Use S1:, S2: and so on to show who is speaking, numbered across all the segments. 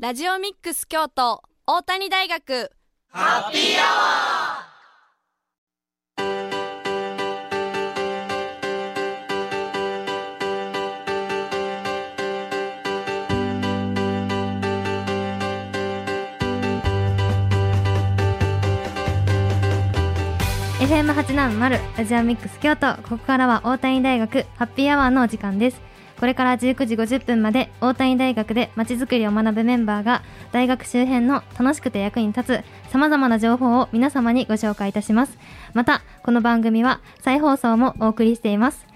S1: ラジオミックス京都大谷大学。
S2: ハッピーアワー
S3: FM870 ラジオミックス京都。ここからは大谷大学ハッピーアワーのお時間です。これから19時50分まで大谷大学でまちづくりを学ぶメンバーが大学周辺の楽しくて役に立つさまざまな情報を皆様にご紹介いたします。またこの番組は再放送もお送りしています。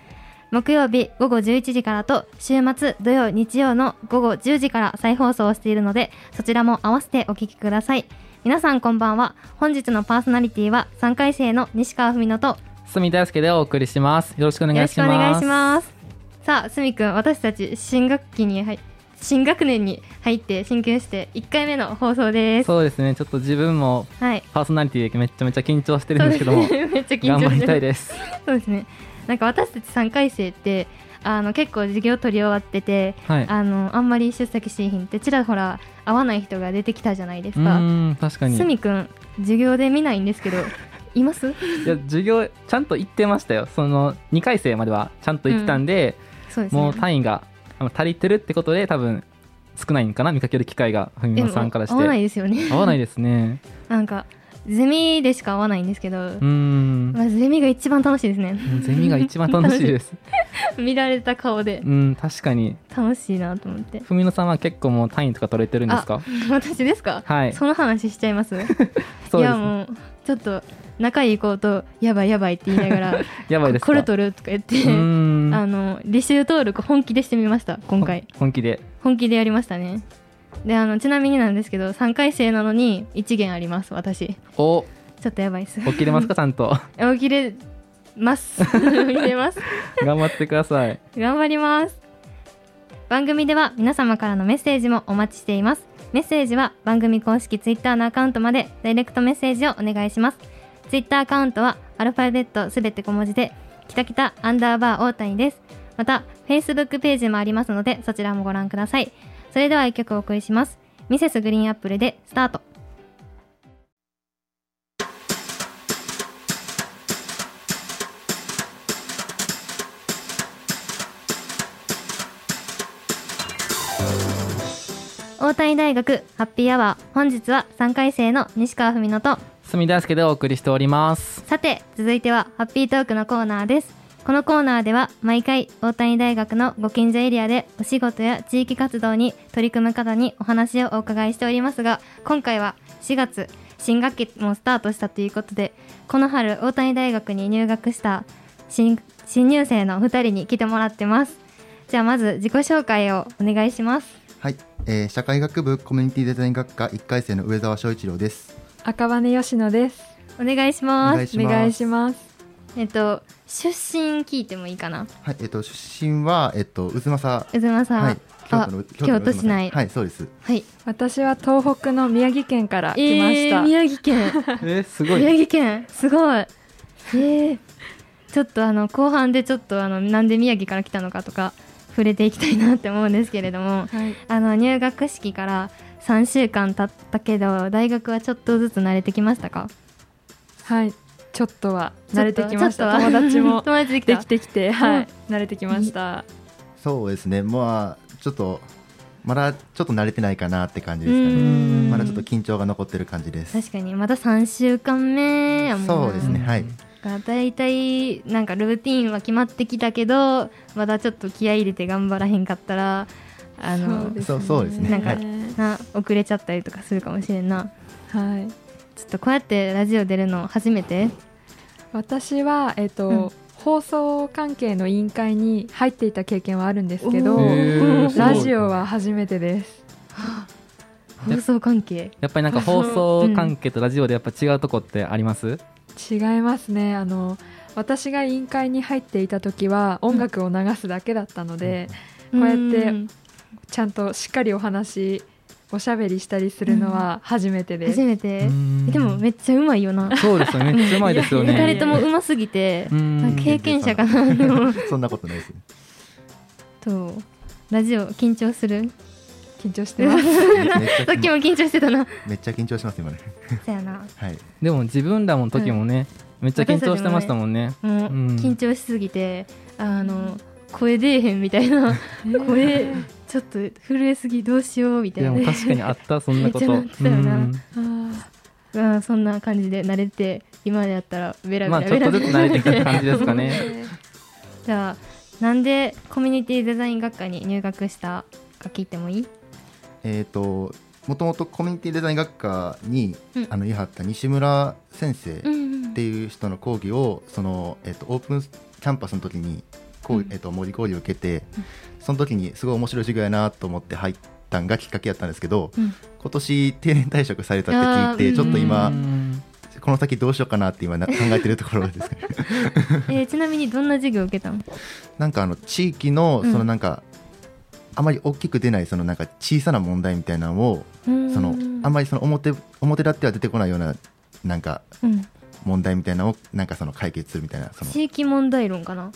S3: 木曜日午後11時からと週末土曜日曜の午後10時から再放送をしているのでそちらも合わせてお聞きください。皆さんこんばんは。本日のパーソナリティは3回生の西川文乃と
S4: 住大輔でお送りします。よろしくお願いします。
S3: よろしくお願いしますさあすみくん私たち新学期に入新学年に入って進級して1回目の放送です。
S4: そうですね。ちょっと自分も
S3: はい。
S4: パーソナリティでめちゃめちゃ緊張してるんですけども、頑張りたいです。
S3: そうですね。なんか私たち3回生ってあの結構授業取り終わってて、
S4: はい。
S3: あのあんまり出席しひんってちらほら合わない人が出てきたじゃないですか。
S4: うーん確かに。
S3: すみくん授業で見ないんですけどいます？
S4: いや授業ちゃんと行ってましたよ。その2回生まではちゃんと行ってたんで、
S3: そうですね。
S4: もう単位が足りてるってことで多分少ないんかな見かける機会がふみ
S3: で
S4: まさんからして。
S3: 合わないですよね。
S4: 合わないですね。
S3: なんかゼミでしか合わないんですけど、
S4: うーん。
S3: まあ、ゼミが一番楽しいですね。
S4: ゼミが一番楽しいです。
S3: 見られた顔で。
S4: うん確かに。
S3: 楽しいなと思って。
S4: ふみのさんは結構もう単位とか取れてるんですか？
S3: 私ですか、
S4: はい。
S3: その話しちゃいます？
S4: そう
S3: い
S4: ですね。
S3: やもうちょっと仲いい子とやばいやばいって言いながら
S4: やばいですか？
S3: これ取るとか言ってあの履修登録本気でしてみました今回。
S4: 本気で。
S3: 本気でやりましたね。であのちなみになんですけど3回生なのに1限あります私。
S4: お。
S3: ちょっとやばいです。
S4: 起きれますか ちゃんと？
S3: 起きれます。起きれます。
S4: 頑張ってください。
S3: 頑張ります。番組では皆様からのメッセージもお待ちしています。メッセージは番組公式ツイッターのアカウントまでダイレクトメッセージをお願いしますツイッターアカウントはアルファベットすべて小文字できたきたアンダーバー大谷です。また Facebook ページもありますのでそちらもご覧ください。それでは一曲お送りします。ミセスグリーンアップルでスタート。大谷大学ハッピーアワー本日は3回生の西川文乃と
S4: 住大輔でお送りしております。
S3: さて続いてはハッピートークのコーナーです。このコーナーでは毎回大谷大学のご近所エリアでお仕事や地域活動に取り組む方にお話をお伺いしておりますが今回は4月新学期もスタートしたということでこの春大谷大学に入学した新新入生の2人に来てもらってます。じゃあまず自己紹介をお願いします。
S5: はい、えー社会学部コミュニティデザイン学科1回生の上澤翔一郎です。
S6: 赤羽吉野です。
S3: お願いします。
S5: お願いします。
S3: えっと出身聞いてもいいかな？
S5: はい、えっ、と出身はえっ、と渦政。
S3: うずまさん、
S5: はい、
S3: あ
S5: の
S3: 京都市内。
S5: はい、そうです。
S3: はい。
S6: 私は東北の宮城県から来ました。
S3: えー、宮城県。
S4: えー、すご
S3: 宮
S4: い
S3: 城県。すごい。えー、ちょっとあの後半でちょっとあのなんで宮城から来たのかとか触れていきたいなって思うんですけれども
S6: はい。
S3: あの入学式から3週間経ったけど大学はちょっとずつ慣れてきましたか？
S6: はい。ちょっとは慣れてきました。
S3: ちょっとは？
S6: 友達も
S3: 友達できた
S6: できてきて、はい。慣れてきました。
S5: そうですね。まあちょっとまだちょっと慣れてないかなって感じですか
S3: う
S5: ね。
S3: ん
S5: まだちょっと緊張が残ってる感じです。
S3: 確かにまだ3週間目やもんな
S5: そうですね。はい。
S3: だから大体なんかルーティンは決まってきたけどまだちょっと気合い入れて頑張らへんかったらあの
S6: です
S5: そうそうですね
S3: なんか
S5: はい
S3: な遅れちゃったりとかするかもしれんな。
S6: はい。
S3: ちょっとこうやってラジオ出るの初めて？
S6: 私はえっ、と、
S3: うん。
S6: 放送関係の委員会に入っていた経験はあるんですけどラジオは初めてです。
S3: 放送関係？
S4: やっぱりなんか放送関係とラジオでやっぱ違うとこってあります、
S6: 違いますね。あの私が委員会に入っていた時は音楽を流すだけだったので、こうやって
S3: ん。
S6: ちゃんとしっかりお話おしゃべりしたりするのは初めてです。
S3: 初めて。
S4: うん。
S3: でもめっちゃうまいよな。
S4: そうですよね。めっちゃうまいですよね。
S3: 二人ともうますぎて経験者かなでも
S5: そんなことないです。
S3: とラジオ緊張する？
S6: 緊張してます。
S3: さっきも緊張してたな。
S5: めっちゃ緊張します今ね。
S3: そやな。
S5: はい。
S4: でも自分らの時もね、めっちゃ緊張してましたもんね。
S3: もう
S4: うん。
S3: 緊張しすぎてあの声出えへんみたいな。声ちょっと震えすぎどうしようみたいな。
S4: でも確かにあった そんなこと。
S3: めっちゃなってたよな。
S4: うん。
S6: あ
S3: うんそんな感じで慣れて今やったらベラベ
S4: まあ
S3: ラベラベラ
S4: ちょっとずつ慣れてきた感じですかね。
S3: じゃあなんでコミュニティデザイン学科に入学したか聞いてもいい？
S5: えっ、ともともとコミュニティデザイン学科に、
S3: うん。
S5: あのいはった西村先生っ
S3: ん
S5: ていう人の講義をその、えっとオープンキャンパスの時に
S3: うん。
S5: えっと模擬講義を受けて、その時にすごい面白い授業やなと思って入ったんがきっかけやったんですけど、
S3: うん。
S5: 今年定年退職されたって聞いてちょっと今、
S4: うん。
S5: この先どうしようかなって今な考えてるところですね。
S3: えーちなみにどんな授業を受けたの？
S5: なんかあの地域の
S3: うん。
S5: そのなんか、あまり大きく出ないそのなんか小さな問題みたいなのをそのあんまりその表表立っては出てこないようななんか
S3: うん。
S5: 問題みたいなのをなんかその解決するみたいなその。
S3: 地域問題論かな？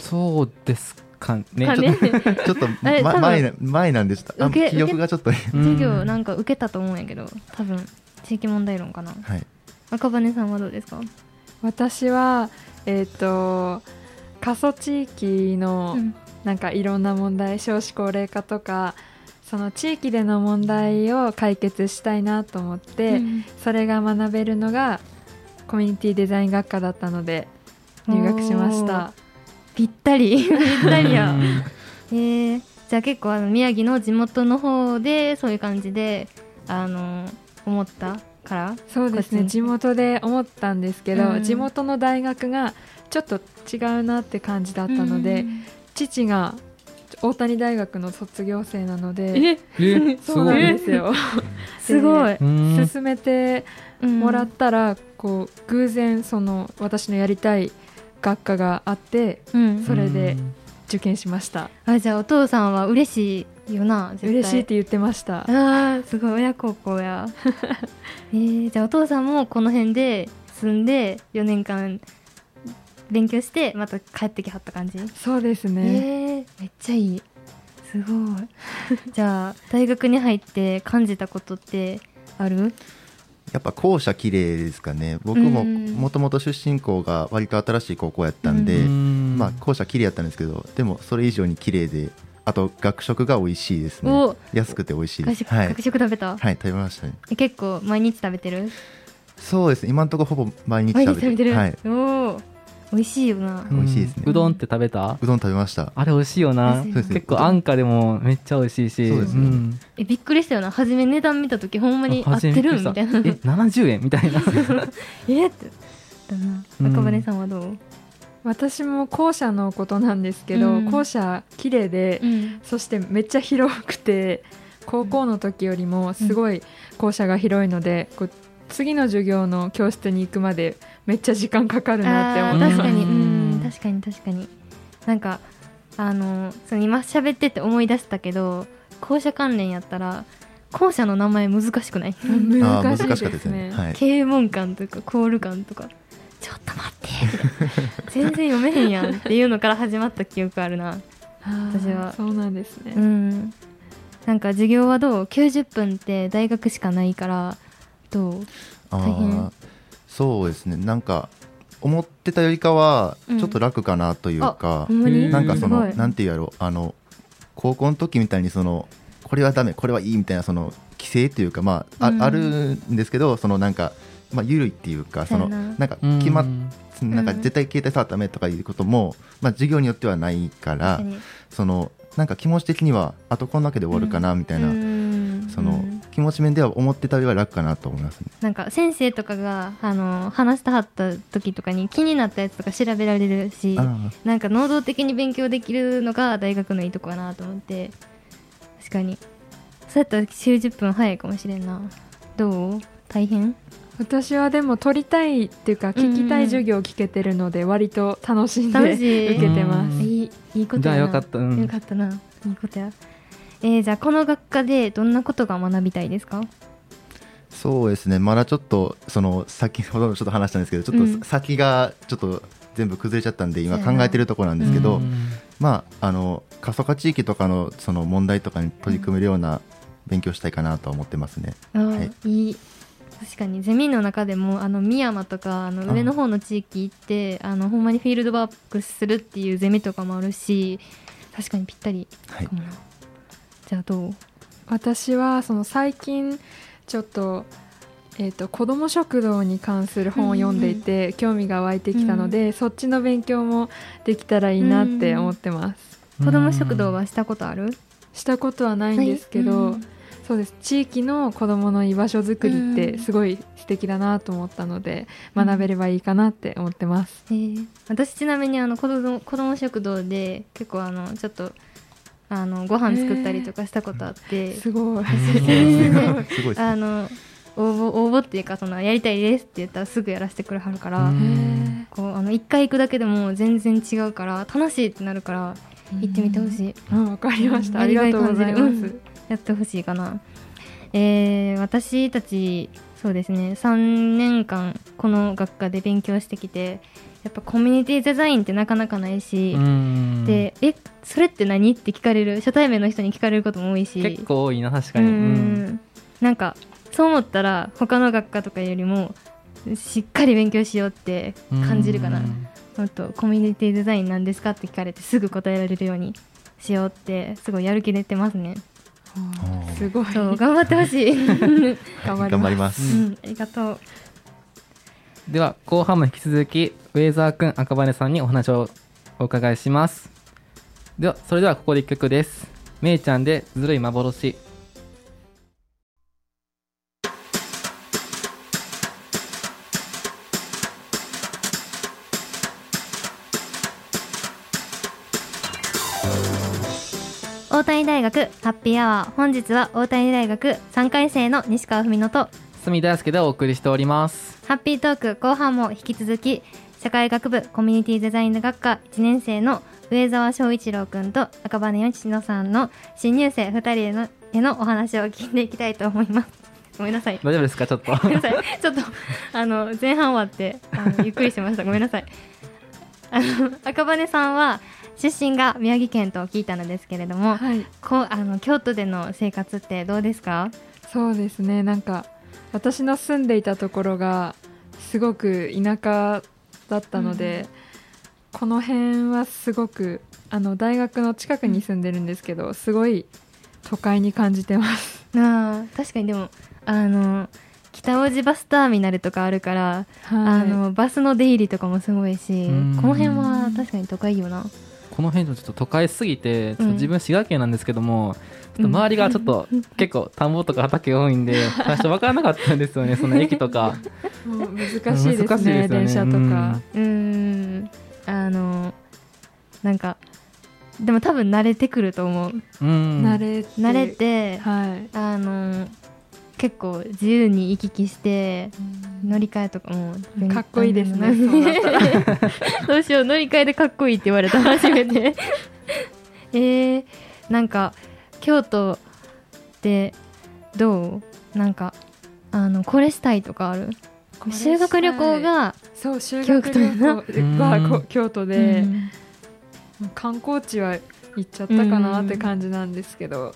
S4: そうですかね
S3: かね。
S5: ちょっと、ま、前な前なんでちょっとあ
S3: 受け
S5: 記憶がちょっと。ね
S3: 授業なんか受けたと思うんやけど多分地域問題論かな。
S5: はい。
S3: 赤羽さんはどうですか？
S6: 私はえっ、と過疎地域の
S3: うん。
S6: なんかいろんな問題少子高齢化とかその地域での問題を解決したいなと思って、
S3: うん。
S6: それが学べるのがコミュニティデザイン学科だったので入学しました
S3: ぴったり。ぴったりや
S4: うん。
S3: えー、じゃあ結構あの宮城の地元の方でそういう感じであの思ったから？
S6: そうですね。地元で思ったんですけど、
S3: うん。
S6: 地元の大学がちょっと違うなって感じだったので、父が大谷大学の卒業生なので
S3: え？
S4: え？す
S6: そうなんですよ。
S3: すごい、
S4: うん。
S6: 勧めて
S3: うん
S6: もらったら、こう偶然その私のやりたい学科があって
S3: うん。
S6: それで受験しました。
S3: あじゃあお父さんは嬉しいよな絶対。
S6: 嬉しいって言ってました。
S3: あーすごい親孝行や。えー、じゃあお父さんもこの辺で住んで4年間勉強してまた帰ってきはった感じ？
S6: そうですね、
S3: えー、めっちゃいい。すごい。じゃあ大学に入って感じたことってある？
S5: やっぱ校舎綺麗ですかね。僕も
S3: うん。
S5: もともと出身校が割と新しい高校やったんで、
S4: うん
S5: まあ校舎綺麗やったんですけどでもそれ以上に綺麗であと学食が美味しいですね。
S3: お
S5: 安くて美味しい
S3: 学食,、
S5: です。はい、
S3: 学食食べた、
S5: はい、食べましたね。
S3: え結構毎日食べてる？
S5: そうです。ね今のところほぼ毎日
S3: 毎
S5: 食べて
S3: 日食べてる、
S5: はい、
S3: 美味しいよな。
S5: 美味しいですね。
S4: うどんって食べた？
S5: うどん食べました。
S4: あれ美味しいよな。結構安価でもめっちゃ美味しいし。
S5: そうですね。
S4: ん。
S3: えびっくりしたよな。初め値段見た時ほんまに合ってるみたいな。
S4: え70円？みたいな。
S3: えってだな。
S4: うん。
S3: 赤羽さんはどう、
S6: 私も校舎のことなんですけど、
S3: うん。
S6: 校舎綺麗で、
S3: ん、
S6: そしてめっちゃ広くて高校の時よりもすごい校舎が広いので、こう次の授業の教室に行くまでめっちゃ時間かかるなって
S3: あ
S6: 思っ
S3: 確かに。確かに確かに。なんかあのその今喋ってて思い出したけど校舎関連やったら校舎の名前難しくない？
S6: 難しいで
S5: ですすね。
S6: ね。
S5: はい。
S3: 啓問館とかコール館とか。ちょっと待って。全然読めへんやんっていうのから始まった記憶あるな。私は。
S6: そうなんですね、
S3: うん。なんか授業はどう？90分って大学しかないからどう？
S5: あ
S3: 大変。
S5: ーそうですね。なんか思ってたよりかは
S3: うん
S5: ちょっと楽かなというか
S3: ほ、ん
S5: なんかそのなんていうやろ？あの高校の時みたいにそのこれはダメこれはいいみたいなその規制っていうかまああ,、
S3: うん。
S5: あるんですけどそのなんかまあ緩いっていうかその
S3: な
S5: なんか決まっ
S4: うん。
S5: なんか
S3: うん
S5: 絶対携帯触ったらダメとかいうことも、まあ、授業によってはないからそのなんか気持ち的にはあとこんだけで終わるかなみたいな、
S3: うん。
S5: その
S3: うん
S5: 気持ち面では思ってたよりは楽かなと思いますね。
S3: なんか先生とかがあの話してはった時とかに気になったやつとか調べられるしなんか能動的に勉強できるのが大学のいいとこかなと思って確かに。そうやったら週10分早いかもしれんな。どう？大変？
S6: 私はでも取りたいっていうか聞きたい授業を聞けてるので割と楽しんで
S3: 楽しい。
S6: 受けてます。
S4: うん。
S3: いいいいこと
S4: じゃあ
S3: やな
S4: よかった。うん。
S3: よかったな。いいことやえー、じゃあこの学科でどんなことが学びたいですか？
S5: そうですね。まだちょっとその先ほどちょっと話したんですけどちょっ
S3: うん。
S5: と先がちょっと全部崩れちゃったんで今考えてるところなんですけど、
S4: うん。
S5: まああの過疎化地域とかのその問題とかに取り組めるような勉強したいかなとは思ってますね。はい。
S3: いい。確かにゼミの中でもあの深山とかあの上の方の地域行ってあのほんまにフィールドワークするっていうゼミとかもあるし確かにぴったり
S5: はい
S3: かもな、じゃあどう？
S6: 私はその最近ちょっと,、えー、と子ども食堂に関する本を読んでいて、興味が湧いてきたので、そっちの勉強もできたらいいなって思ってます、
S3: 子ども食堂はしたことある？
S6: したことはないんですけど、
S3: うん。
S6: そうです。地域の子どもの居場所づくりっ
S3: うん。
S6: てすごい素敵だなと思ったので、
S3: うん。
S6: 学べればいいかなって思ってます、
S3: えー。私ちなみにあの子ども子ども食堂で結構あのちょっとあのご飯作ったりとかしたことあって、
S6: すごい。
S3: 全然
S5: すごい。
S3: あの応募応募っていうかそのやりたいですって言ったらすぐやらせてくれはるから、
S4: うん
S3: こうあの1回行くだけでも全然違うから楽しいってなるから行ってみてほしい、
S6: うんわかりました、
S3: うん。
S6: ありがとうございます、
S3: うんやってほしいかな。えー私たちそうですね3年間この学科で勉強してきてやっぱコミュニティデザインってなかなかないし、
S4: うん。
S3: でえそれって何って聞かれる初対面の人に聞かれることも多いし。
S4: 結構多いな確か
S3: う
S4: に、
S3: ん。なんかそう思ったら他の学科とかよりもしっかり勉強しようって感じるかな、
S4: うん。
S3: もっとコミュニティデザインなんですかって聞かれてすぐ答えられるようにしようってすごいやる気出てますね。
S5: ー。
S6: すごい
S3: そう頑張ってほしい、うん、
S6: 頑張りま
S5: ます。
S3: ありがとう
S4: では後半も引き続きウェイザーくん赤羽さんにお話をお伺いします。ではそれではここで一曲です。めいちゃんでずるい幻。
S3: 大谷大学ハッピーアワー。本日は大谷大学3回生の西川文乃と
S4: 住大輔でお送りしております。
S3: ハッピートーク後半も引き続き社会学部コミュニティデザイン学科1年生の上澤翔一郎くんと赤羽よしのさんの新入生2人へのへのお話を聞いていきたいと思います。ごめんなさい。
S4: 大丈夫ですか？ちょっと。
S3: ごめんなさい。ちょっと あの前半終わってあのゆっくりしてました。ごめんなさい。あの赤羽さんは出身が宮城県と聞いたのですけれども、
S6: はい。
S3: こうあの京都での生活ってどうですか？
S6: そうですね。なんか私の住んでいたところがすごく田舎だったので、この辺はすごくあの大学の近くに住んでるんですけどすごい都会に感じてます。
S3: あー確かにでもあの北大路バスターミナルとかあるから、あ
S6: はい。
S3: のバスの出入りとかもすごいし
S4: うん。
S3: この辺は確かに都会よな
S4: この辺ちょっと都会すぎてちょっと
S3: うん
S4: 自分滋賀県なんですけども、ちょっと周りがちょっっと 結構田んぼとか畑多いんで最初分からなかったんですよね その駅とか。
S6: もう難しいですね
S4: ね。
S6: 電車とか、
S3: うーん。あのなんかでも多分慣れてくると思う。
S4: うん。
S6: 慣れて
S3: 慣れて
S6: はい。
S3: あの結構自由に行き来して乗り換えとかも
S6: かっこいいですね。
S3: どうしよう乗り換えでかっこいいって言われた初めて。えー、なんか京都ってどう？なんかあのこれしたいとかある？修学旅行が
S6: そう修
S3: 京
S6: 学旅行がこ京都で、
S3: うん。
S6: 観光地は行っちゃったかなって感じなんですけど、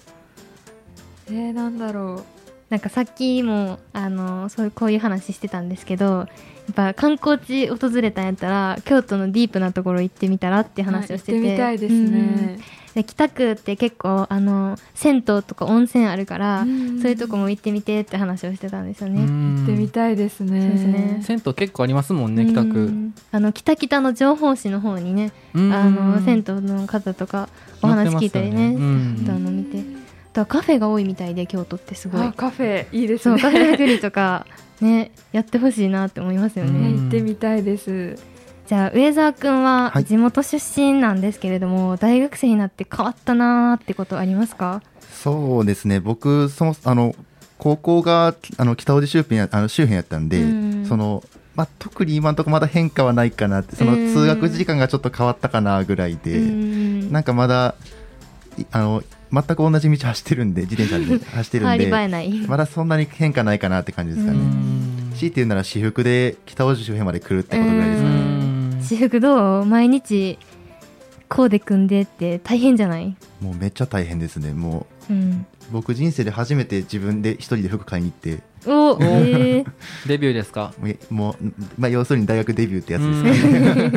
S6: えー、なんだろ
S3: なんかさっきもあのそういうこういう話してたんですけどやっぱ観光地訪れたんやったら京都のディープなところ行ってみたらって
S6: う
S3: 話をしてて、
S6: はい行ってみたいです
S3: うん。
S6: ね、
S3: で北区って結構あの銭湯とか温泉あるから、
S6: うん。
S3: そういうとこも行ってみてって話をしてたんですよね。
S4: 行
S6: 行ってみたいですね。
S3: ね。
S4: 銭湯結構ありますもんね北
S3: う
S4: 区。
S3: んあの北北の情報誌の方にね、
S4: うん。
S3: あの銭湯の方とかお話聞いたりね
S4: ね。うん。
S3: あの見てカフェが多いみたいで京都ってすごい。
S6: あカフェいいですね。
S3: そうカフェ作りとかねやってほしいなって思いますよね、
S4: うん。
S6: 行ってみたいです。
S3: じゃあ上澤君は
S5: はい。
S3: 地元出身なんですけれども、大学生になって変わったなーってことありますか？
S5: そうですね、僕、そもあの高校があの北大路周辺やあの周辺やったんで、
S3: うん。
S5: そのまあ、特に今のところまだ変化はないかなって、その
S3: うん。
S5: 通学時間がちょっと変わったかなぐらいで、
S3: うん。
S5: なんかまだいあの全く同じ道走ってるんで、自転車で 走ってるん
S3: 入り映え
S5: で、
S3: ない、
S5: まだそんなに変化ないかなって感じですか
S3: う
S5: ね。
S4: ん
S5: 強いて言うなら私服で北大路周辺まで来るってことぐらいですか
S3: う
S5: ね。
S4: ん。
S3: 私服どう毎日コーデ組んでって大変じゃない？
S5: もうめっちゃ大変ですね。も
S3: うん。
S5: う僕人生で初めて自分で一人で服買いに行って。
S3: お えー、
S4: デビューですか？
S5: もうまあ、要するに大学デビューってやつですかね、
S3: やっ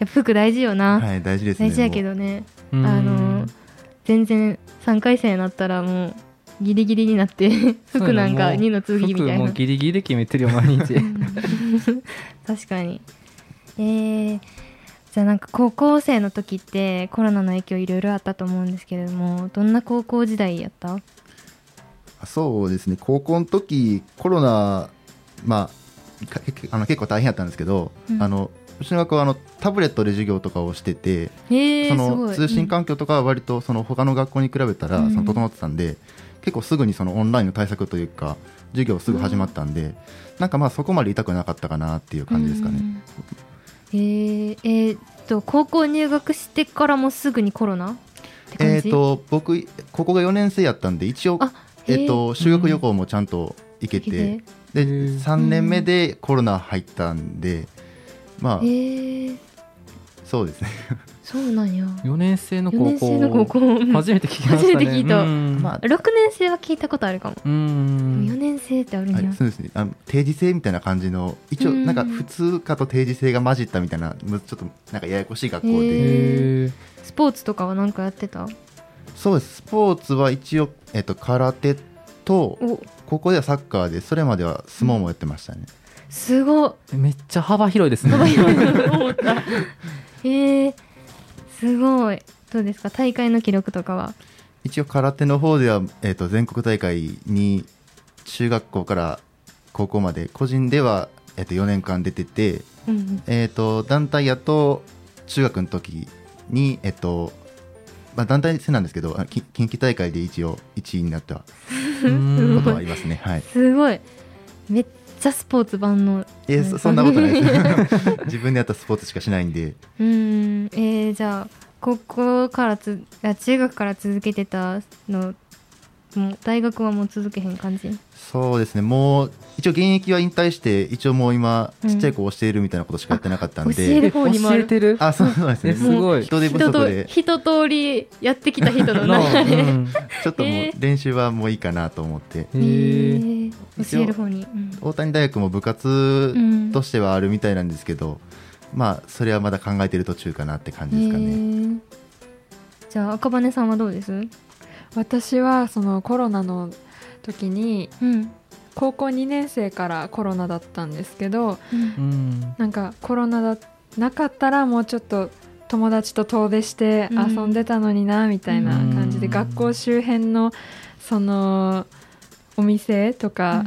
S3: ぱ服大事よな、
S5: はい大事ですね。
S3: 大事やけ
S5: も
S3: どね。あ
S4: うん。
S3: の全然3回生になったらもうギリギリになって 服なんか2の次みたいな。
S4: 服もうギリギリで決めてるよ毎日。
S3: 確かに。えー、じゃあなんか高校生の時ってコロナの影響いろいろあったと思うんですけれどもどんな高校時代やった？
S5: うそうですね。高校の時コロナまああの結構大変やったんですけど、
S3: うん。
S5: あのうちの学校はあのタブレットで授業とかをしてて、
S3: えー、
S5: その通信環境とかは割とその他の学校に比べたら
S3: うん。
S5: その整ってたんで、結構すぐにそのオンラインの対策というか授業すぐ始まったんで、なんかまあそこまで痛くなかったかなっていう感じですかね。
S3: うん。えー、えーっと高校入学してからもすぐにコロナって感じ？
S5: えっ、と僕ここが4年生やったんで一応
S3: あへー。
S5: えっ、と修学旅行もちゃんと行けて、
S3: 行
S5: で
S4: ー。
S5: 3年目でコロナ入ったんで、まあ
S3: えー、
S5: そうですね。
S3: そうなんや。
S4: 4年生の
S3: 4
S4: 高校。
S3: 年生の高校。
S4: 初めて聞きましたね。
S3: 初めて聞いた。
S4: うん。
S5: まあ
S3: 6年生は聞いたことあるかも、
S4: う
S3: 4
S4: ん
S3: 年生ってあるんや、
S5: はい、そうですね。あの定時制みたいな感じの一応
S3: うん。
S5: なんか普通科と定時制が混じったみたいなむちょっとなんかややこしい学校で、
S3: スポーツとかは何かやってた？
S5: そうです。スポーツは一応、えっと空手と
S3: お。
S5: ここではサッカーでそれまでは相撲もやってましたね、
S3: すごっ
S4: めっちゃ幅広いですね。
S3: 思ったえー、すごい。どうですか？大会の記録とかは？
S5: 一応空手の方では、えっと全国大会に中学校から高校まで個人では、えっと4年間出てて、
S3: うん
S5: えっと団体やと中学の時に、えっとまあ、団体戦なんですけど近畿大会で一応1位になった。こ
S4: うん
S5: とはありますね。はい。
S3: すごい。めっちゃスポーツ万能
S5: えーそそんなことない。で す自分でやったスポーツしかしないんで。
S3: うん。えー、じゃあ高校からつあ中学から続けてたのもう大学はもう続けへん感じ？
S5: そうですね。もう一応現役は引退して一応もう今
S3: うん
S5: ちっちゃい子を教えるみたいなことしかやってなかったんで、
S3: 教える方にもある。
S4: 教えてる？
S5: あそうそうですね。
S4: えすごい。
S5: 人手不足で。
S3: 一通りやってきた人 の
S4: の
S3: 中で、
S4: うん
S5: ちょっともう
S3: えー
S5: 練習はもういいかなと思って。
S3: 教える方に、うん。
S5: 大谷大学も部活としてはあるみたいなんですけど、まあそれはまだ考えてる途中かなって感じですかね、
S3: えー。じゃあ赤羽さんはどうです？
S6: 私はそのコロナの時に
S3: うん。
S6: 高校2年生からコロナだったんですけど
S4: うん。
S6: なんかコロナだなかったらもうちょっと友達と遠出して
S3: うん
S6: 遊んでたのになみたいな感じで、
S4: うん
S6: 学校周辺のそのお店とか、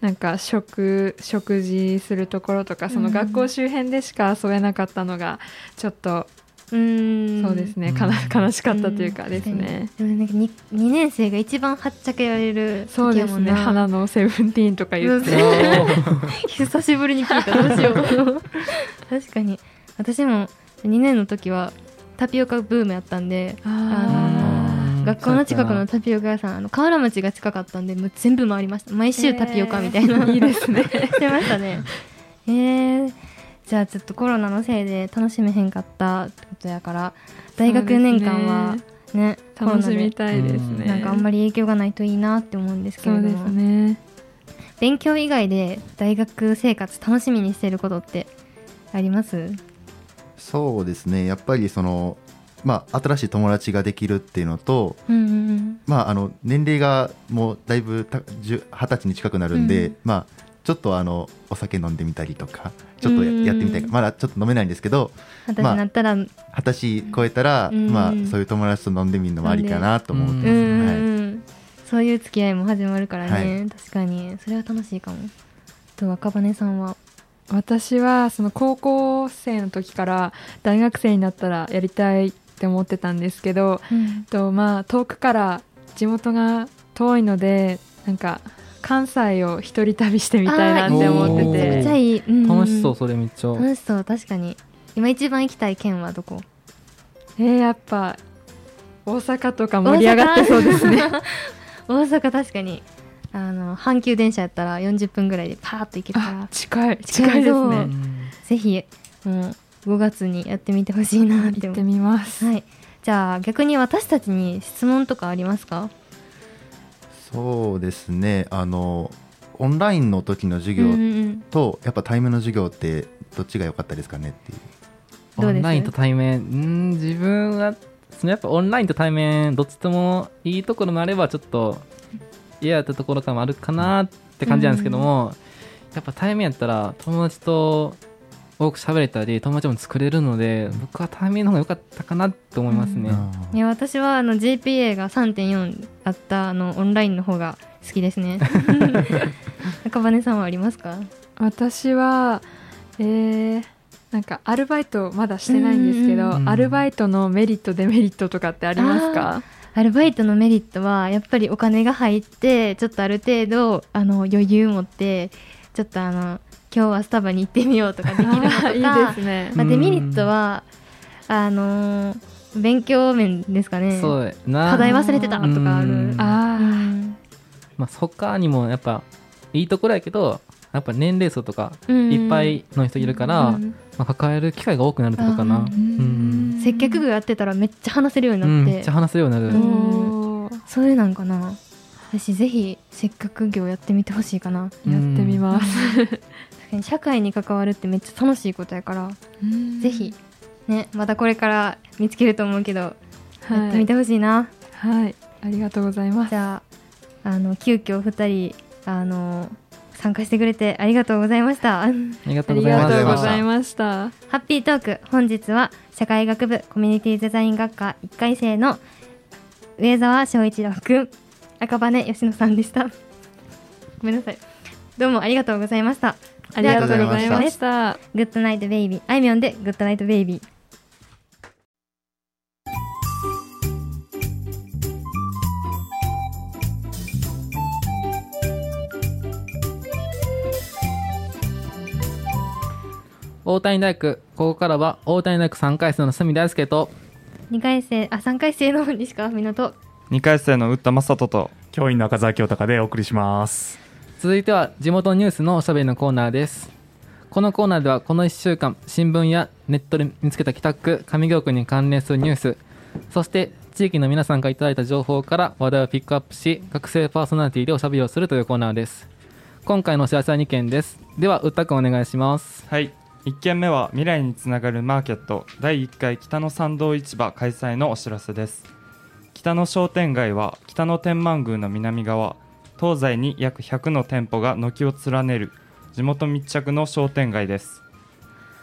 S6: なんか食食事するところとかその学校周辺でしか遊べなかったのがちょっと、
S3: うん。
S6: そうですね、
S4: うん。
S6: かな悲しかったというかですね、
S3: うんでもなんか 2, 2年生が一番はっちゃけられる
S6: そうですね。花のセブンティーンとか言って、
S3: 久しぶりに聞いた。どうしよう。確かに。私も2年の時はタピオカブームやったんで学校の近くのタピオカ屋さんあの河原町が近かったんでもう全部回りました。毎週タピオカみたいな、
S6: いいですね。
S3: してましたね。えー、じゃあちょっとコロナのせいで楽しめへんかったってことやから大学4年間はねコロナで
S6: 楽しみたいですね。
S3: なんかあんまり影響がないといいなって思うんですけ
S6: そうで
S3: れども
S6: すね。
S3: 勉強以外で大学生活楽しみにしてることってあります？
S5: そうですね。やっぱりそのまあ新しい友達ができるっていうのと
S3: うんうん
S5: まああの年齢がもうだいぶ二十歳に近くなるんで、
S3: うん。
S5: まあちょっとあのお酒飲んでみたりとかちょっとやってみたいまだちょっと飲めないんですけど
S3: 二十歳になったら、
S5: 二十歳超えたら、
S3: うん。
S5: まあそういう友達と飲んでみるのもありかなと思って
S3: うん
S5: ます、
S3: うん。
S5: はい。
S3: うんそういう付き合いも始まるからね、
S5: は
S3: 確かに。それは楽しいかも。と赤羽さんは
S6: 私はその高校生の時から大学生になったらやりたいって思ってたんですけどとまあ遠くから地元が遠いのでなんか関西を一人旅してみたいなって思って
S4: あー
S3: め
S6: て
S3: っちゃいい、うん。
S4: 楽しそうそれめっちゃ。
S3: 楽しそう確かに。今一番行きたい県はどこ？
S6: えー、やっぱ大阪とか盛り上がってそうですね。
S3: 大阪確かに。あの阪急電車やったら40分ぐらいでパーッと行けるか
S6: あ
S3: ら
S6: 近い
S3: 近い
S6: です
S3: そう
S6: ね
S3: ぜひもう5月にやってみてほしいなって思
S6: ってみます、
S3: はい、じゃあ逆に私たちに質問とかありますか？
S5: そうですね。あのオンラインの時の授業とやっぱ対面の授業ってどっちが良かったですかねっていう。
S4: オンラインと対面うん自分はそのやっぱオンラインと対面どっちともいいところもあればちょっと嫌やったところもあるかなって感じなんですけども、やっぱ対面やったら友達と多く喋れたり友達も作れるので僕は対面の方が良かったかなって思いますね、
S3: いや私はあの GPA が3.4あったあのオンラインの方が好きですね。赤羽さんはありますか？
S6: 私はえー、なんかアルバイトまだしてないんですけど、
S4: うんうんうん。
S6: アルバイトのメリットデメリットとかってありますか？
S3: アルバイトのメリットはやっぱりお金が入ってちょっとある程度あの余裕持ってちょっとあの今日はスタバに行ってみようとかできるのとか
S6: いいですね。
S3: まあ、デメリットはあのー勉強面ですかね。
S4: そう
S3: 課題忘れてたとかある。
S4: うん。
S6: あ
S4: まあ、他にもやっぱいいところやけどやっぱ年齢層とか
S3: うん
S4: いっぱいの人いるから、
S3: うん
S4: まあ、抱える機会が多くなるってことかな。
S3: 接客業やってたらめっちゃ話せるように
S4: うん、
S3: なって、
S4: めっちゃ話せるようになる、
S3: うん。
S6: おー
S3: それなんかな。私ぜひ接客業やってみてほしいかな。
S6: やってみます、
S3: 社会に関わるってめっちゃ楽しいことやから、ぜひねまたこれから見つけると思うけど、やってみてほしいな。
S6: はい。ありがとうございます。
S3: じゃああの急遽2人あの参加してくれてありがとうございました。
S4: ありがとうございます
S6: がとうございました。
S3: ハッピートーク本日は社会学部コミュニティデザイン学科1回生の上澤翔一郎くん赤羽吉野さんでした。ごめんなさい。どうもありがとうございました
S6: ありがとうございま
S3: で
S6: した。
S3: グッドナイトベイビーあいみょんでグッドナイトベイビー
S4: 大谷大学ここからは大谷大学3回生の隅大輔と
S3: 2回生あ3回生の西川文乃と。
S7: 2回生の打田正人と
S8: 教員の赤澤清隆でお送りします
S4: 続いては地元ニュースのおしゃべりのコーナーです。このコーナーではこの1週間新聞やネットで見つけた企画上京区に関連するニュースそして地域の皆さんからいただいた情報から話題をピックアップし学生パーソナリティでおしゃべりをするというコーナーです。今回のお知らせは2件です。ではうったくんお願いします。
S7: はい。1件目は未来につながるマーケット。第1回北の参道市場開催のお知らせです。北の商店街は北の天満宮の南側東西に約100の店舗が軒を連ねる地元密着の商店街です。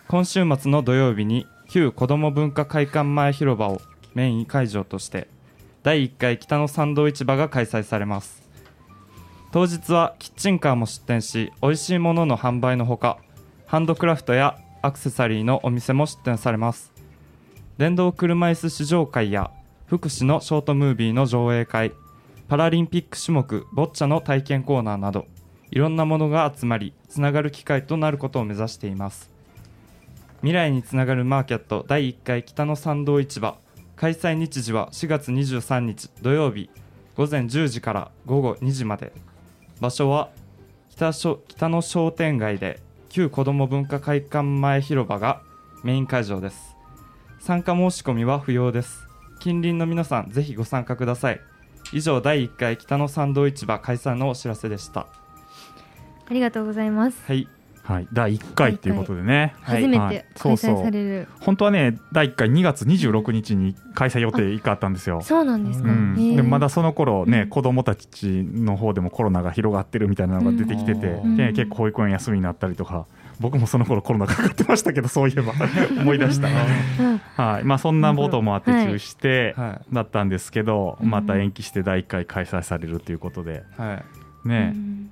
S7: 今週末の土曜日に旧子ども文化会館前広場をメイン会場として第1回北の参道市場が開催されます。当日はキッチンカーも出店し美味しいものの販売のほかハンドクラフトやアクセサリーのお店も出店されます。電動車椅子試乗会や福祉のショートムービーの上映会パラリンピック種目ボッチャの体験コーナーなどいろんなものが集まりつながる機会となることを目指しています。未来につながるマーケット第1回北の参道市場。開催日時は4月23日土曜日午前10時から午後2時まで。場所は北北の商店街で旧子ども文化会館前広場がメイン会場です。参加申し込みは不要です。近隣の皆さんぜひご参加ください。以上第1回北の参道市場開催のお知らせでした。
S3: ありがとうございます。
S7: はい。
S8: はい。第1回ということでね。
S7: はい。
S8: はい。
S3: 初めて開
S8: そうそう。
S3: 催される。
S8: 本当はね第1回2月26日に開催予定1回あったんですよ。
S3: そうなんですか、
S8: うん。でもまだその頃ね、
S3: うん。
S8: 子供たちの方でもコロナが広がってるみたいなのが出てきてて、
S7: うん。
S8: で結構保育園休みになったりとか僕もその頃コロナかかってましたけどそういえば。思い出した、
S3: うん。
S8: はい。まあ、そんなこともあって
S3: はい
S8: 中止して
S7: は
S8: だったんですけど、
S3: うん。
S8: また延期して第1回開催されるということで、
S7: いはい。
S8: ね。
S3: うん。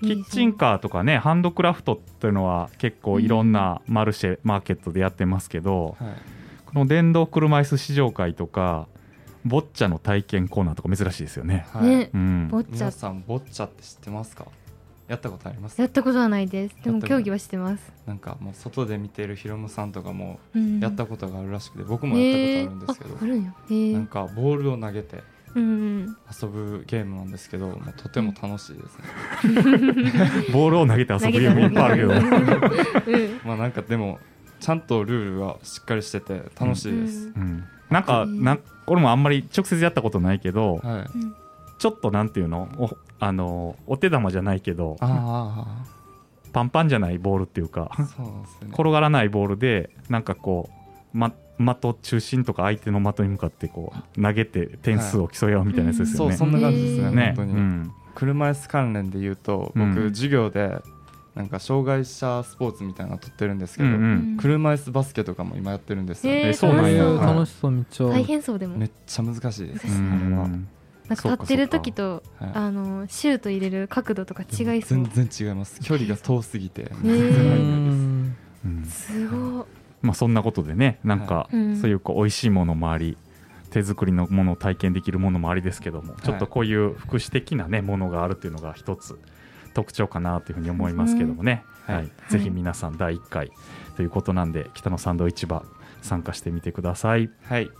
S8: キッチンカーとかねハンドクラフトっていうのは結構いろんなマルシェ、マーケットでやってますけど
S7: はい。
S8: この電動車椅子試乗会とかボッチャの体験コーナーとか珍しいですよね。
S7: はい、
S3: ね
S8: うん。
S3: ボッチャ。
S7: 皆さんボッチャって知ってますか？やったことあります？
S3: やったことはないです。でも競技はしてます、
S7: なんかもう外で見てるヒロムさんとかも
S3: うん。
S7: やったことがあるらしくて、僕もやったことあるんですけど、
S3: へーああるんや。へー。
S7: なんかボールを投げて
S3: うんうん
S7: 遊ぶゲームなんですけど、もうとても楽しいですね。
S8: ボールを投げて遊ぶゲームいっぱいあるけど。
S3: うん
S7: まあなんかでもちゃんとルールがしっかりしてて楽しいです。
S8: うんなんかなん俺もあんまり直接やったことないけど、
S7: はい
S8: ちょっとなんていうの？おあのお手玉じゃないけど
S7: あ
S8: パンパンじゃないボールっていうか
S7: ね。
S8: 転がらないボールでなんかこう、ま、的中心とか相手の的に向かってこう投げて点数を競い合うみたいなやつですよね。
S7: そうそんな感じですね
S8: ね。
S7: 本当に、
S8: うん。
S7: 車椅子関連で言うと僕、
S8: うん。
S7: 授業でなんか障害者スポーツみたいなの取ってるんですけど、
S8: うんうん。
S7: 車椅子バスケとかも今やってるんですよ、
S3: へー
S8: えそうなんや。
S3: 楽しそう
S4: 楽しそうめっちゃ
S3: 大変そうでも。
S7: めっちゃ難しいです
S3: 難しい
S8: うん
S3: なんか立ってる時と
S7: はい。
S3: あのシュート入れる角度とか違いそう。
S7: 全然違います。距離が遠すぎて。
S3: へ
S4: う
S3: ー
S4: ん
S8: うん
S3: す。ごい
S8: まあそんなことでねなんか
S3: うん。
S8: そういうこう美味しいものもあり手作りのものを体験できるものもありですけどもちょっとこういう福祉的なねものがあるっていうのが一つ特徴かなというふうに思いますけどもね、
S7: うん。
S8: はい。ぜひ皆さん第1回ということなんで北の参道市場参加してみてください。
S7: はい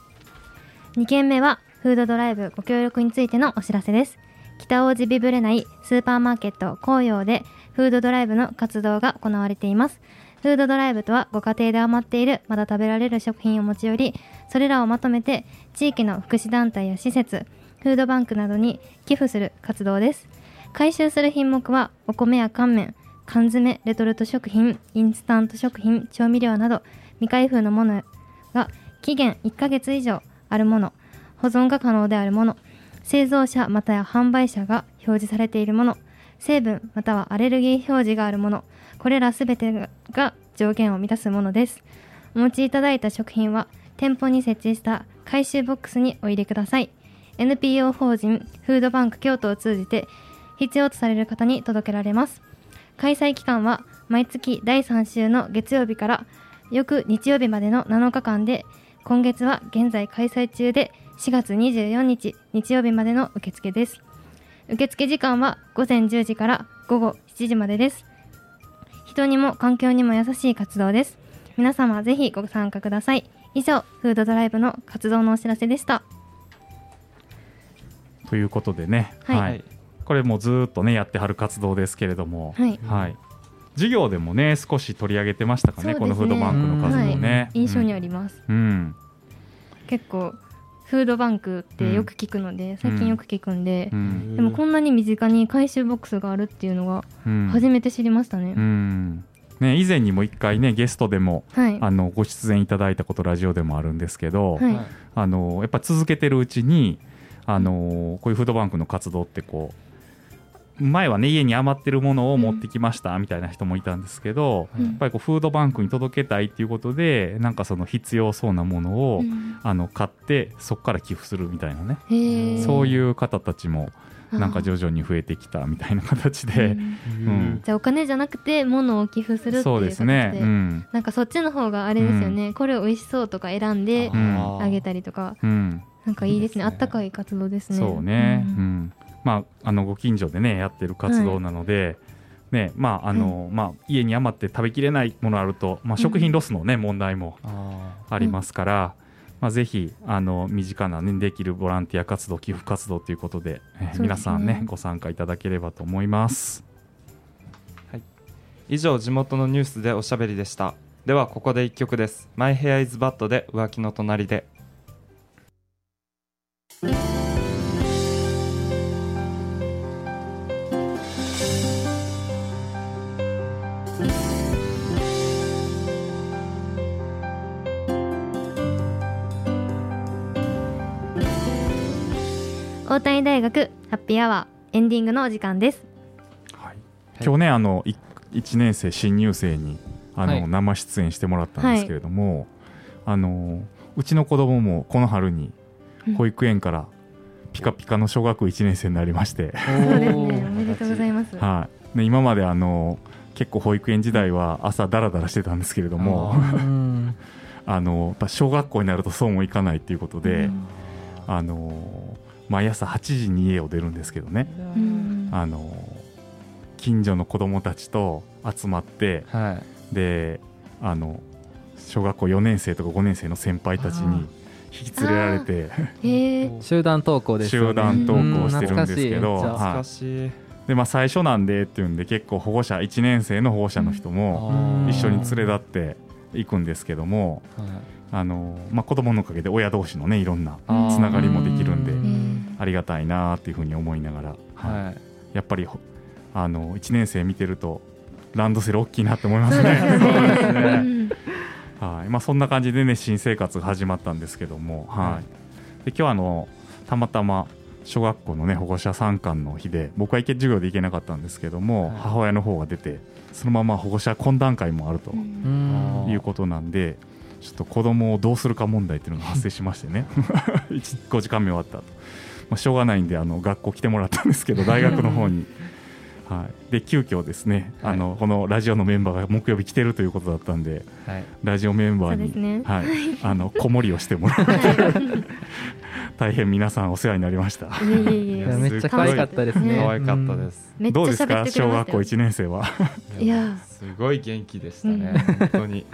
S3: 2件目はフードドライブご協力についてのお知らせです。北大路ビブレ内スーパーマーケット紅葉でフードドライブの活動が行われています。フードドライブとはご家庭で余っているまだ食べられる食品を持ち寄りそれらをまとめて地域の福祉団体や施設フードバンクなどに寄付する活動です。回収する品目はお米や乾麺缶詰レトルト食品インスタント食品調味料など未開封のものが期限1ヶ月以上あるもの。保存が可能であるもの。製造者またや販売者が表示されているもの。成分またはアレルギー表示があるもの。これらすべてが条件を満たすものです。お持ちいただいた食品は店舗に設置した回収ボックスにお入れください。NPO 法人フードバンク京都を通じて必要とされる方に届けられます。開催期間は毎月第3週の月曜日から翌日曜日までの7日間で今月は現在開催中で4月24日日曜日までの受付です。受付時間は午前10時から午後7時までです。人にも環境にも優しい活動です。皆様ぜひご参加ください。以上フードドライブの活動のお知らせでした。
S8: ということでね、
S3: はい。
S7: はい。
S8: これもうずーっとねやってはる活動ですけれども、
S3: はい。
S8: はい、授業でもね少し取り上げてましたかね
S3: ね。
S8: このフードバンクの活動ね、
S3: はい、印象にあります、
S8: うん、うん。
S3: 結構フードバンクってよく聞くので、最近よく聞くんで
S8: う、ん。
S3: でもこんなに身近に回収ボックスがあるっていうのが
S8: うん。
S3: 初めて知りましたね、
S8: うん。ね、以前にも一回ねゲストでも
S3: はい。
S8: あのご出演いただいたことラジオでもあるんですけど、
S3: はい。
S8: あのやっぱ続けてるうちにあのこういうフードバンクの活動ってこう前はね家に余ってるものを持ってきましたみたいな人もいたんですけど、
S3: うん。
S8: やっぱりこうフードバンクに届けたいっていうことでなんかその必要そうなものを、
S3: うん。
S8: あの買ってそこから寄付するみたいなね、そういう方たちもなんか徐々に増えてきたみたいな形で、
S3: うん。
S8: うん。
S3: じゃあお金じゃなくて物を寄付するっていう
S8: そう
S3: 形で
S8: ですね、うん。
S3: なんかそっちの方があれですよね、これ美味しそうとか選んで
S8: うん
S3: あげたりとか、
S8: うん、
S3: なんかいいですね。
S7: いいですね
S3: あったかい活動ですね。
S8: そうね、
S3: う
S8: うんんまあ、あのご近所でねやってる活動なので、ねまああのまあ、家に余って食べきれないものあると、まあ、食品ロスの、ね問題も
S7: あ
S8: ありますから、まあ、ぜひあの身近な、ね、できるボランティア活動寄付活動ということで、えー
S3: ね。
S8: 皆さんねご参加いただければと思います。
S7: ー以上地元のニュースでおしゃべりでした。ではここで一曲です「マイヘアイズバッドで浮気の隣で
S3: 大谷大学ハッピーアワーエンディングのお時間です。
S8: はい、今日ねあのい1年生新入生にあの、
S4: はい。
S8: 生出演してもらったんですけれども、あのうちの子供もこの春に保育園からピカピカの小学1年生になりまして、
S3: そうですね。おめでとうございます。
S8: はい、で今まであの結構保育園時代は朝ダラダラしてたんですけれども
S4: うん
S8: あのやっぱ小学校になるとそうもいかないっていうことで、あの毎朝8時に家を出るんですけどね、
S3: うん。
S8: あの近所の子供たちと集まって
S7: はい。
S8: であの小学校4年生とか5年生の先輩たちに引き連れられて
S4: 集団登校ですよね。
S8: 集団登校してるんですけど、はい。でまあ、最初なんでっていうんで結構保護者1年生の保護者の人も
S4: うん。
S8: 一緒に連れ立っていくんですけどもあのまあ、子供のおかげで親同士のねいろんなつながりもできるんで。
S3: え
S8: ありがたいなっていうふうに思いながら、はい。
S7: はい。
S8: やっぱりほあの1年生見てるとランドセル大きいなって思いますね。
S3: ー
S8: はい。まあ、そんな感じでね新生活が始まったんですけども、はい、で今日はあのたまたま小学校のね保護者参観の日で僕は授業で行けなかったんですけども、
S7: はい。
S8: 母親の方が出てそのまま保護者懇談会もあると
S4: うん。
S8: いうことなんでちょっと子供をどうするか問題っていうのが発生しましてね。5時間目終わったと、まあ、しょうがないんであの学校来てもらったんですけど大学の方に。はい、で急遽ですね、あのこのラジオのメンバーが木曜日来てるということだったんで
S7: はい。
S8: ラジオメンバーに、はい、あの子守りをしてもらって 大変皆さんお世話になりました。
S3: い
S4: や
S3: え
S4: めっちゃ可愛かったですね。
S7: 可愛かったです。
S8: どうですか小学校
S3: ました。よ
S8: 1年生は。
S3: いや。
S7: すごい元気でしたね本当に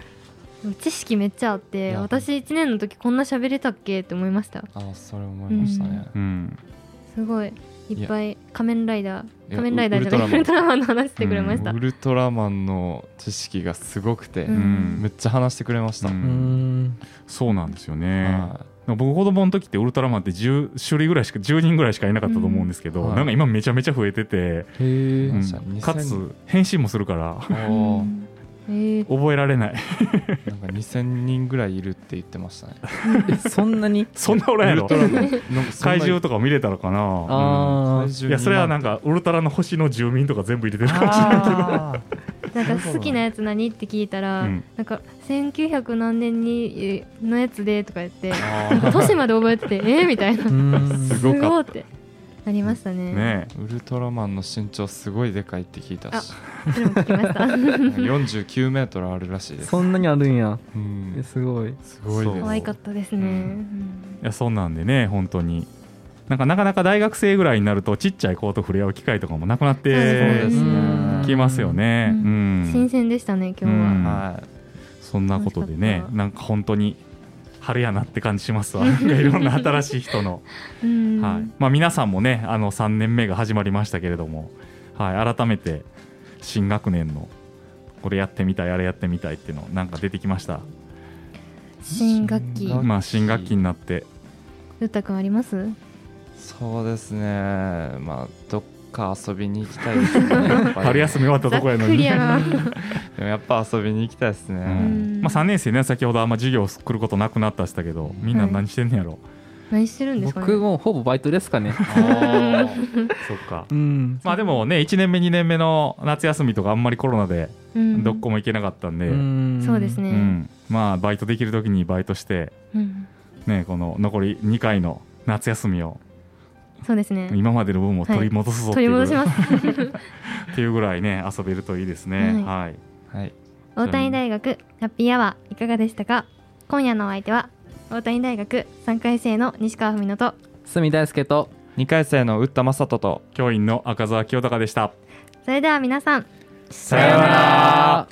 S3: 知識めっちゃあっ
S7: い
S3: て
S7: や。
S3: 私1年の時こんな喋れたっけって思いました。
S7: あそれ思いましたね。
S8: うん、
S3: すごい。いっぱい仮面ライダー。仮面ライダーじゃない。ウル
S7: ウルト
S3: トラマンの話してくれました。
S7: ウルトラマンの知識がすごくて、
S3: うん。
S7: めっちゃ話してくれました、
S8: う
S4: うん。ん
S8: そうなんですよね。
S7: は
S8: 僕子供の時ってウルトラマンって10種類ぐらいしか10人ぐらいしかいなかったと思うんですけど、
S7: うん。はい
S8: なんか今めちゃめちゃ増えてて、
S7: か
S8: つ変身もするから覚えられない。
S7: なんか2000人ぐらいいるって言ってましたね。
S4: えそんなに？
S8: そんなおらんやろ。怪獣とか見れたのかな、うん。いやそれはなんかウルトラの星の住民とか全部入れてるかもしれないけど。
S4: あ
S3: なんか好きなやつ何？って聞いたら、
S8: うん。
S3: なんか1900何年にえのやつでとか言って
S7: あ
S3: なんか年まで覚えててえー、みたいな。
S7: すごかった。
S3: ごいってなりましたね。
S8: ね
S7: ウルトラマンの身長すごいでかいって聞いたし。
S3: それも聞きました。
S7: 49メートルあるらしいです。
S4: そんなにあるんや。
S7: うん。
S4: えすごい。
S7: すごい
S3: 可愛かったですね、
S8: う
S3: うん。
S8: いやそんなんでね本当に。なんかなかなか大学生ぐらいになるとちっちゃい子と触れ合う機会とかもなくなっ
S3: そう
S8: て
S3: です
S4: ね。
S8: きますよね、
S3: う
S8: うん。ん
S3: 新鮮でしたね今日は、
S8: うん。
S7: は
S8: そんなことでねなんか本当に春やなって感じしますわ。なんかいろんな新しい人の、
S3: うん。
S8: はい。まあ、皆さんもねあの3年目が始まりましたけれども、はい、改めて新学年のこれやってみたいあれやってみたいっていうのなんか出てきました？
S3: 新学期。
S8: まあ新学期になって。
S3: ゆったくんあります？
S7: いそうですね。まあどっか遊びに行きたいですね
S8: 春休み終わったとこやのに
S7: でもやっぱ遊びに行きたいですね、
S8: うん。まあ、3年生ね先ほどあんま授業来ることなくなったしたけどみんな何してんねやろ、
S3: 何してるんですかね？
S4: 僕もほぼバイトですかね。
S8: そっか。
S4: うん。
S8: まあでもね1年目2年目の夏休みとかあんまりコロナで
S3: うん。
S8: どこも行けなかったんで、
S4: ん。
S3: そうですね。
S8: うん。まあバイトできる時にバイトして
S3: うん。
S8: ねこの残り2回の夏休みを
S3: そうですね。
S8: 今までの分を取り戻すぞっていう,、
S3: 取り戻します。
S8: っていうぐらいね遊べるといいですね。はい、
S7: はい。
S3: 大谷大学ハッピーアワーいかがでしたか？今夜のお相手は大谷大学3回生の西川文乃と
S4: 住大輔と
S7: 2回生の打田正人と
S8: 教員の赤澤清隆でした。
S3: それでは皆さん
S7: さようなら